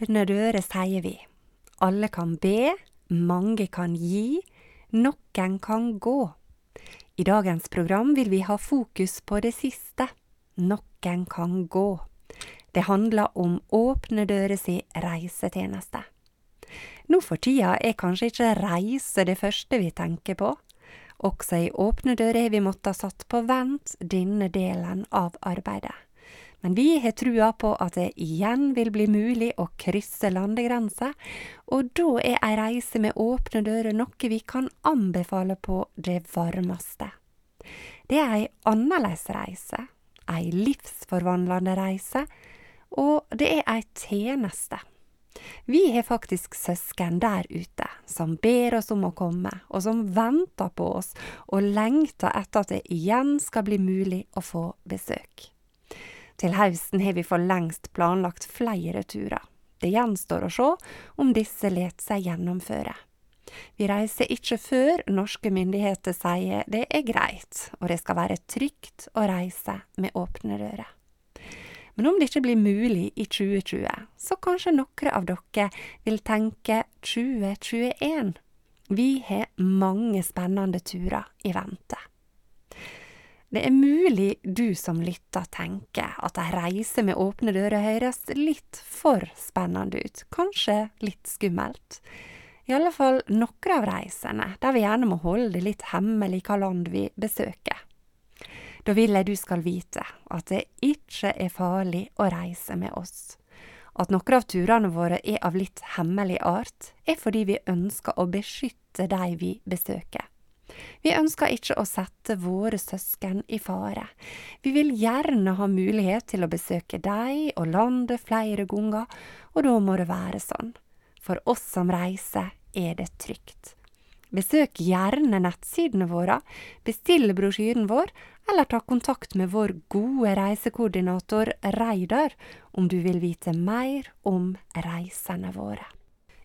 Åpne dører sier vi alle kan be, mange kan gi, noen kan gå. I dagens program vil vi ha fokus på det siste, noen kan gå. Det handler om Åpne dører si reisetjeneste. Nå for tida er kanskje ikke reise det første vi tenker på. Også i Åpne dører har vi måttet satt på vent denne delen av arbeidet. Men vi har trua på at det igjen vil bli mulig å krysse landegrenser, og da er ei reise med åpne dører noe vi kan anbefale på det varmeste. Det er ei annerledes reise, ei livsforvandlende reise, og det er ei tjeneste. Vi har faktisk søsken der ute som ber oss om å komme, og som venter på oss og lengter etter at det igjen skal bli mulig å få besøk. Til høsten har vi for lengst planlagt flere turer. Det gjenstår å se om disse let seg gjennomføre. Vi reiser ikke før norske myndigheter sier det er greit, og det skal være trygt å reise med åpne dører. Men om det ikke blir mulig i 2020, så kanskje noen av dere vil tenke 2021. Vi har mange spennende turer i vente. Det er mulig du som lytter tenker at ei reise med åpne dører høres litt for spennende ut, kanskje litt skummelt. I alle fall noen av reisene, der vi gjerne må holde det litt hemmelig hva land vi besøker. Da vil jeg du skal vite at det ikke er farlig å reise med oss. At noen av turene våre er av litt hemmelig art, er fordi vi ønsker å beskytte de vi besøker. Vi ønsker ikke å sette våre søsken i fare. Vi vil gjerne ha mulighet til å besøke deg og landet flere ganger, og da må det være sånn. For oss som reiser er det trygt. Besøk gjerne nettsidene våre, bestill brosjyren vår, eller ta kontakt med vår gode reisekoordinator Reidar om du vil vite mer om reisene våre.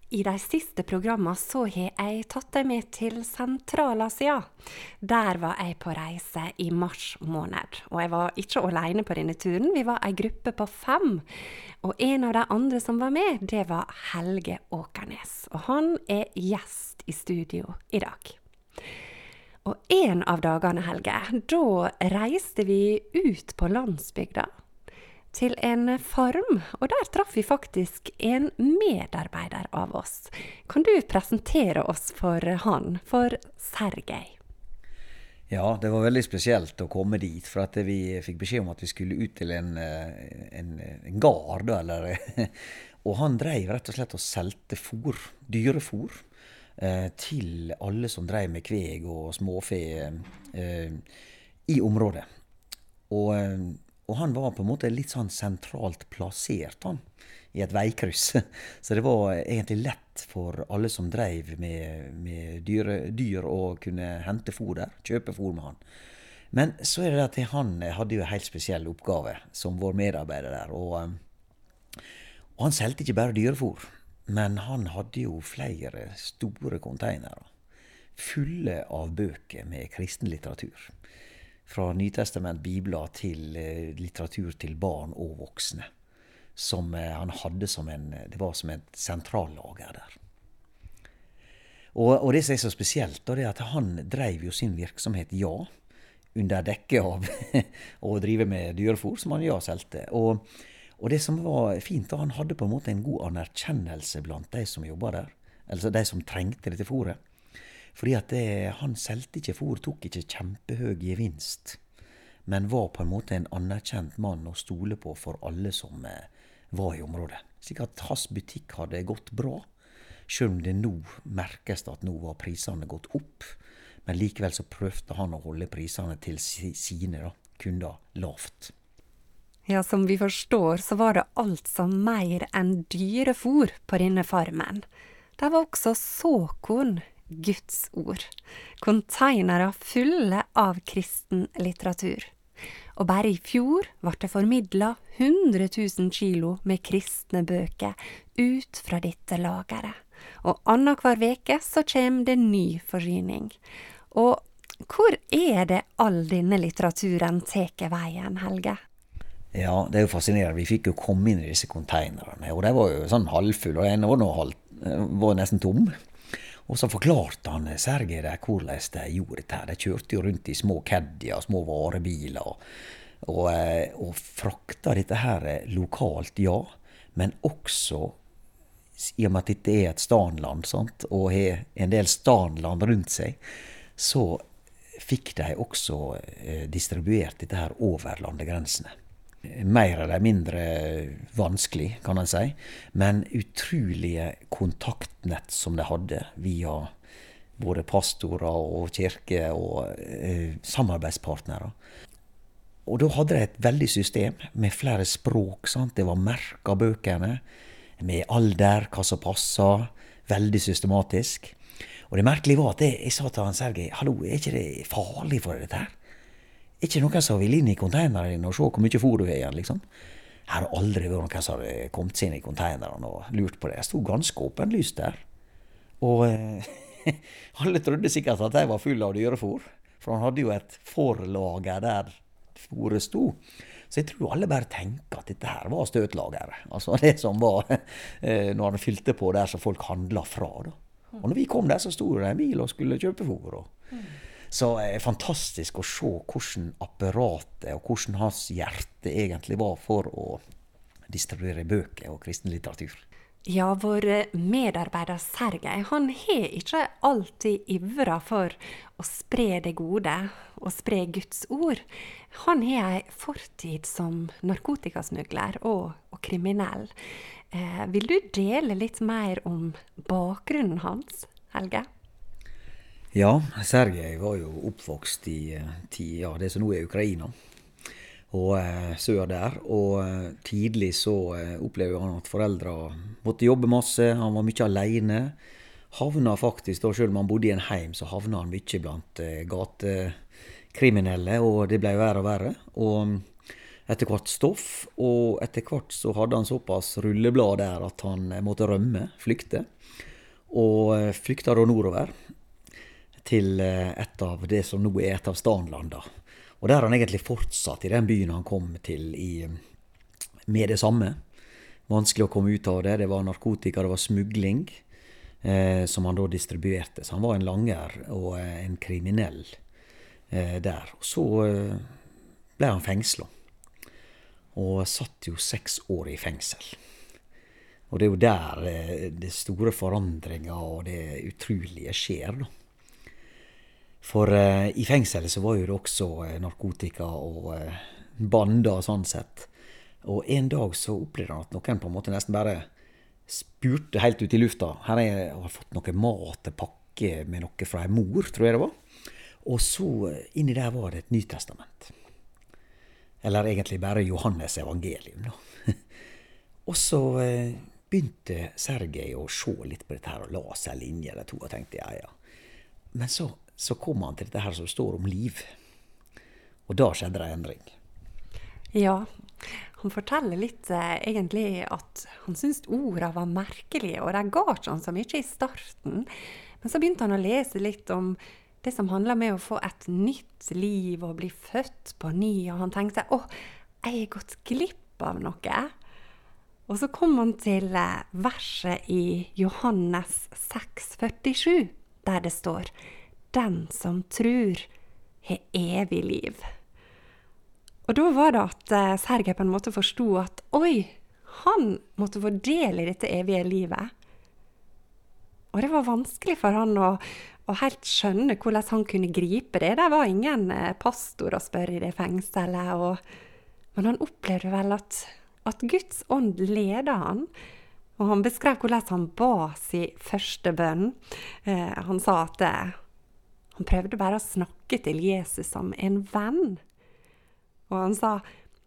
I de siste programmene så har jeg tatt deg med til Sentral-Asia. Der var jeg på reise i mars måned. Og jeg var ikke alene på denne turen, vi var ei gruppe på fem. Og en av de andre som var med, det var Helge Åkernes. Og han er gjest i studio i dag. Og en av dagene, Helge, da reiste vi ut på landsbygda til en farm, og der traff vi faktisk en medarbeider av oss. Kan du presentere oss for han, for Sergej? Ja, det var veldig spesielt å komme dit. For at vi fikk beskjed om at vi skulle ut til en, eh, en, en gard. Og han dreiv rett og slett og solgte fôr, dyrefôr, eh, til alle som dreiv med kveg og småfe eh, i området. Og eh, og han var på en måte litt sånn sentralt plassert, han, i et veikryss. Så det var egentlig lett for alle som dreiv med, med dyre, dyr, å kunne hente fôr der, kjøpe fôr med han. Men så er det at han hadde jo en helt spesiell oppgave som vår medarbeider der. Og, og han solgte ikke bare dyrefôr, men han hadde jo flere store konteinere fulle av bøker med kristen litteratur fra Nytestament, bibler, til eh, litteratur til barn og voksne. Som eh, han hadde som en Det var som et sentrallager der. Og, og, det som er så spesielt, da, det er at han drev jo sin virksomhet, ja, under dekke av å drive med dyrefôr, som han ja solgte. Og, og, det som var fint, da, han hadde på en måte en god anerkjennelse blant de som jobba der. Altså de som trengte dette fôret. Fordi at det, han solgte ikke fôr, tok ikke kjempehøy gevinst. Men var på en måte en anerkjent mann å stole på for alle som eh, var i området. Slik at hans butikk hadde gått bra. Selv om det nå merkes at nå var prisene gått opp. Men likevel så prøvde han å holde prisene til sine da, kunder lavt. Ja, som vi forstår, så var det altså mer enn dyrefòr på denne farmen. Det var også såkorn, Guds ord. Konteinere fulle av kristen litteratur. Og bare i fjor ble det formidla 100 000 kilo med kristne bøker ut fra dette lageret. Og annenhver veke så kommer det ny forsyning. Og hvor er det all denne litteraturen tar veien, Helge? Ja, det er jo fascinerende. Vi fikk jo komme inn i disse konteinerne. Og de var jo sånn halvfulle, og ene var, nå halv, var nesten tom. Og så forklarte han Sergej der hvordan de gjorde dette. De kjørte jo rundt i små caddier, små varebiler, og, eh, og frakta dette her lokalt, ja. Men også i og med at dette er et stanland, sant? og har en del stanland rundt seg, så fikk de også eh, distribuert dette her over landegrensene mer eller mindre vanskelig, kan en si. Men utrolige kontaktnett som de hadde via både pastorer og kirke og eh, samarbeidspartnere. Og da hadde de et veldig system med flere språk. sant? Det var merka bøkene med alder, hva som passa. Veldig systematisk. Og det merkelige var at jeg, jeg sa til han Sergej hallo, er ikke det farlig for dette her? Er ikke noen som vil inn i konteineren og se hvor mye fôr du har igjen, liksom? Her har aldri vært noen som har kommet seg inn i konteineren og lurt på det. Jeg sto ganske åpenlyst der. Og eh, alle trodde sikkert at jeg var full av dyrefôr, for han hadde jo et forlager der fôret sto. Så jeg tror alle bare tenker at dette her var støtlageret. Altså det som var eh, når han fylte på der som folk handla fra. da. Og når vi kom der, så sto det en bil og skulle kjøpe fôr. Og, så det er fantastisk å se hvordan apparatet og hvordan hans hjerte egentlig var for å distribuere bøker og kristen litteratur. Ja, vår medarbeider Sergej han har ikke alltid ivra for å spre det gode og spre Guds ord. Han har ei fortid som narkotikasmugler og, og kriminell. Eh, vil du dele litt mer om bakgrunnen hans, Helge? Ja, Sergej var jo oppvokst i eh, ja, det som nå er Ukraina, og eh, sør der. Og eh, tidlig så opplevde han at foreldra måtte jobbe masse, han var mye aleine. Havna faktisk, da selv om han bodde i en heim, så havna han mye blant gatekriminelle, og det ble verre og verre. Og mm, etter hvert stoff, og etter hvert så hadde han såpass rulleblad der at han måtte rømme, flykte. Og flykta da nordover til eh, et av det som nå er et av stanlanda. Og der har han egentlig fortsatt i den byen han kom til i, med det samme. Vanskelig å komme ut av det. Det var narkotika, det var smugling, eh, som han da distribuerte. Så han var en langer og eh, en kriminell eh, der. Og så eh, ble han fengsla. Og satt jo seks år i fengsel. Og det er jo der det store forandringa og det utrolige skjer, da. For uh, i fengselet så var jo det også uh, narkotika og bander bander sånn sett. Og en dag så opplevde han at noen på en måte nesten bare spurte helt ut i lufta. Her har jeg fått noe mat pakke med noe fra ei mor, tror jeg det var. Og så inni der var det et Nytestament. Eller egentlig bare Johannes evangelium, da. og så begynte Sergej å se litt på dette her og la seg linje eller to og tenkte ja, ja. Men så så kom han til dette her som står om liv. Og da skjedde det en endring. Ja, han forteller litt eh, egentlig at han syntes ordene var merkelige, og de ga ikke han så mye i starten. Men så begynte han å lese litt om det som handler med å få et nytt liv og bli født på ny, og han tenkte å, jeg har gått glipp av noe. Og så kom han til eh, verset i Johannes 6, 47, der det står den som trur, har evig liv. Og da var det at eh, Sergej på en måte forsto at oi, han måtte få del i dette evige livet. Og det var vanskelig for han å, å helt skjønne hvordan han kunne gripe det. Det var ingen eh, pastor å spørre i det fengselet. Og, men han opplevde vel at, at Guds ånd leda han. Og han beskrev hvordan han ba sin første bønn. Eh, han sa at eh, han prøvde bare å snakke til Jesus som en venn. Og han sa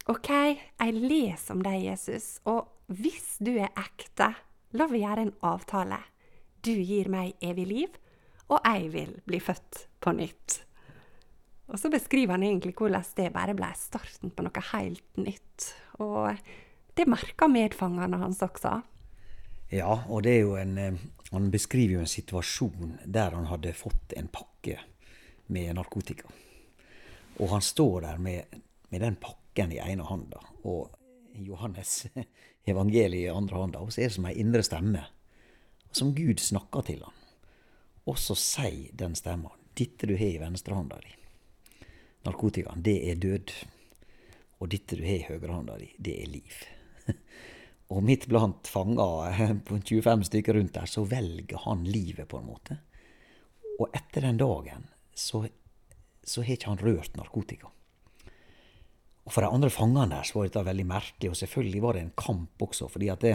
OK, jeg leser om deg, Jesus, og hvis du er ekte, la vi gjøre en avtale. Du gir meg evig liv, og jeg vil bli født på nytt. Og så beskriver han egentlig hvordan det bare ble starten på noe helt nytt. Og det merka medfangene hans også. Ja, og det er jo en eh, Han beskriver jo en situasjon der han hadde fått en pakke med narkotika. Og han står der med, med den pakken i ene hånda og Johannes evangeliet i andre hånda, og så er det som ei indre stemme, som Gud snakker til han. Og så sier den stemma, 'Dette du har i venstrehånda di, narkotikaen, det er død. Og dette du har i høyrehånda di, det er liv. og midt blant fanger på 25 stykker rundt der, så velger han livet, på en måte. Og etter den dagen så, så har ikke han rørt narkotika. Og For de andre fangene der så var dette veldig merkelig, og selvfølgelig var det en kamp også. fordi at det,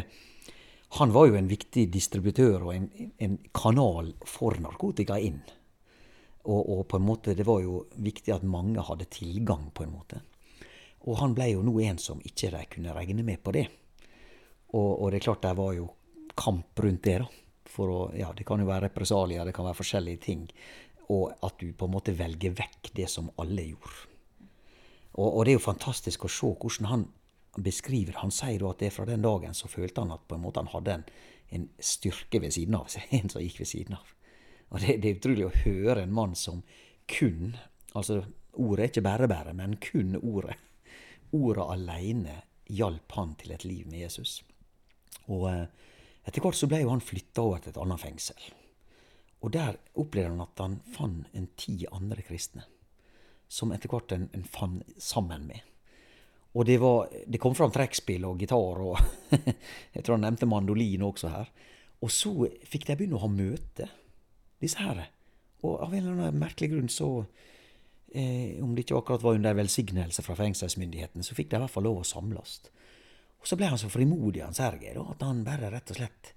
han var jo en viktig distributør og en, en kanal for narkotika inn. Og, og, på en måte, det var jo viktig at mange hadde tilgang, på en måte. Og han ble jo nå en som ikke de kunne regne med på det. Og, og det er klart det var jo kamp rundt det, da. Å, ja, det kan jo være represalier, det kan være forskjellige ting. Og at du på en måte velger vekk det som alle gjorde. Og, og det er jo fantastisk å se hvordan han beskriver Han sier jo at det er fra den dagen så følte han at på en måte han hadde en, en styrke ved siden av seg. En som gikk ved siden av. Og det, det, er utrolig å høre en mann som kun Altså, ordet er ikke bare, men kun ordet. Ordet aleine hjalp han til et liv med Jesus. Og eh, etter hvert så ble jo han flytta over til et annet fengsel. Og der opplevde han at han fant en ti andre kristne. Som etter hvert en, en fant sammen med. Og det, var, det kom fram trekkspill og gitar og Jeg tror han nevnte mandolin også her. Og så fikk de begynne å ha møte disse her. Og av en eller annen merkelig grunn så eh, Om det ikke akkurat var under velsignelse fra fengselsmyndighetene, så fikk de i hvert fall lov å samles. Og så ble han så frimodig, han Sergej, at han bare rett og slett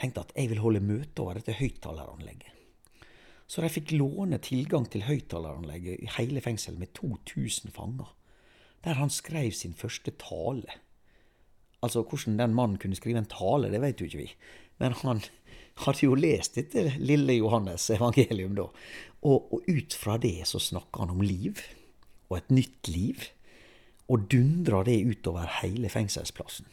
tenkte at jeg vil holde møte over dette høyttaleranlegget. Så de fikk låne tilgang til høyttaleranlegget i hele fengselet med 2000 fanger. Der han skrev sin første tale. Altså, hvordan den mannen kunne skrive en tale, det vet jo ikke vi. Men han hadde jo lest dette lille Johannes evangelium da. Og, og ut fra det så snakka han om liv, og et nytt liv. Og dundra det utover hele fengselsplassen.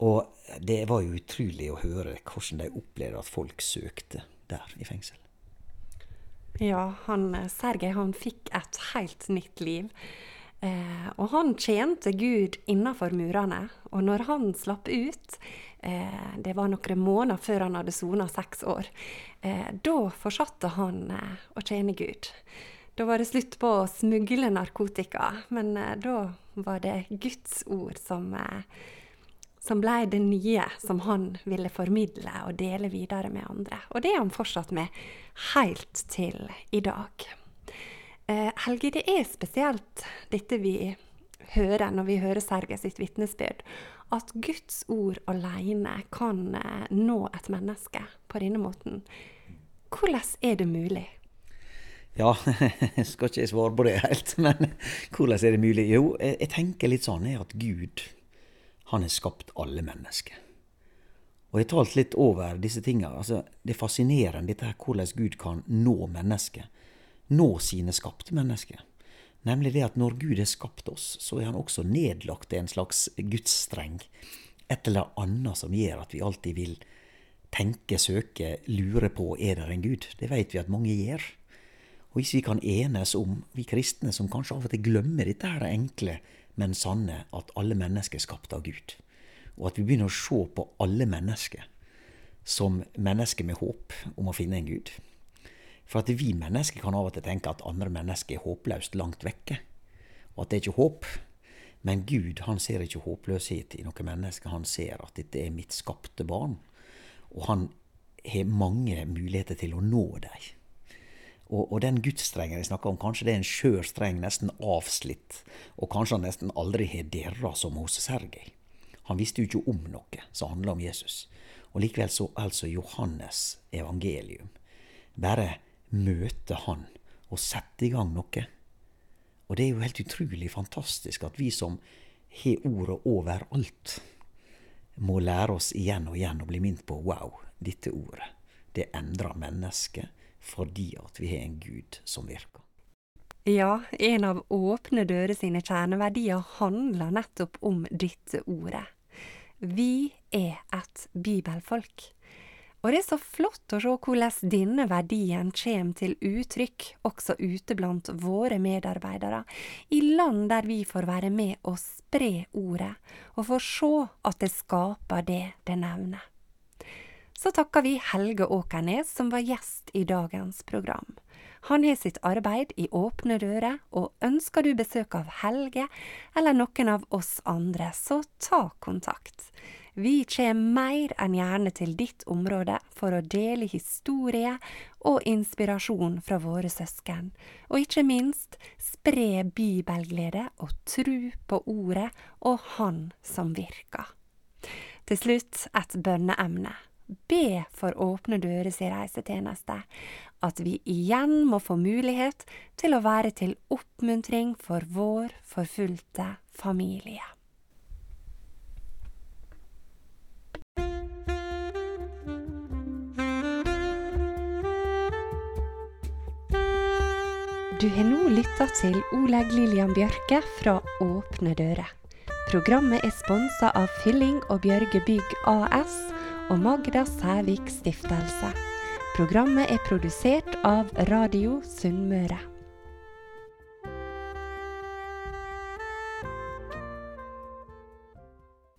Og det var jo utrolig å høre hvordan de opplevde at folk søkte der i fengsel. Ja, han, Sergej han fikk et helt nytt liv. Eh, og han tjente Gud innafor murene. Og når han slapp ut, eh, det var noen måneder før han hadde sona seks år, eh, da fortsatte han eh, å tjene Gud. Da var det slutt på å smugle narkotika, men eh, da var det Guds ord som, eh, som ble det nye som han ville formidle og dele videre med andre. Og det er han fortsatt med helt til i dag. Eh, Helge, det er spesielt dette vi hører når vi hører Serge sitt vitnesbyrd, at Guds ord alene kan nå et menneske på denne måten. Hvordan er det mulig? Ja, jeg skal ikke svare på det helt, men hvordan er det mulig? Jo, jeg tenker litt sånn at Gud, han har skapt alle mennesker. Og jeg har talt litt over disse tingene. Altså, det er fascinerende dette her, hvordan Gud kan nå mennesker. nå sine skapte mennesker. Nemlig det at når Gud har skapt oss, så er han også nedlagt en slags gudsstreng. Et eller annet som gjør at vi alltid vil tenke, søke, lure på er det en Gud. Det vet vi at mange gjør. Og hvis vi kan enes om, vi kristne som kanskje av og til glemmer dette her enkle, men sanne, at alle mennesker er skapt av Gud, og at vi begynner å se på alle mennesker som mennesker med håp om å finne en Gud, for at vi mennesker kan av og til tenke at andre mennesker er håpløst langt vekke, og at det er ikke håp. Men Gud han ser ikke håpløshet i noe menneske, han ser at dette er mitt skapte barn. Og han har mange muligheter til å nå dem. Og, og, den gudsstrengen jeg snakker om, kanskje det er en skjør streng, nesten avslitt, og kanskje han nesten aldri har dirra som hos Sergej. Han visste jo ikke om noe som handla om Jesus. Og likevel så altså Johannes evangelium bare møte Han og sette i gang noe. Og det er jo helt utrolig fantastisk at vi som har ordet overalt, må lære oss igjen og igjen å bli minnet på wow, dette ordet. Det endrer mennesket fordi at vi har en Gud som virker. Ja, en av Åpne dører sine kjerneverdier handler nettopp om dette ordet. Vi er et bibelfolk. Og det er så flott å se hvordan denne verdien kommer til uttrykk også ute blant våre medarbeidere, i land der vi får være med og spre ordet, og får se at det skaper det det nevner. Så takker vi Helge Åkernes som var gjest i dagens program. Han har sitt arbeid i Åpne dører, og ønsker du besøk av Helge eller noen av oss andre, så ta kontakt. Vi kommer mer enn gjerne til ditt område for å dele historie og inspirasjon fra våre søsken, og ikke minst spre bibelglede og tru på ordet og Han som virker. Til slutt et bønneemne. Be for Åpne dører sin reisetjeneste, at vi igjen må få mulighet til å være til oppmuntring for vår forfulgte familie. Du har nå lytta til Oleg Lillian Bjørke fra Åpne dører. Programmet er sponsa av Fylling og Bjørge Bygg AS og Magda Sævik Stiftelse. Programmet er produsert av Radio Sunnmøre.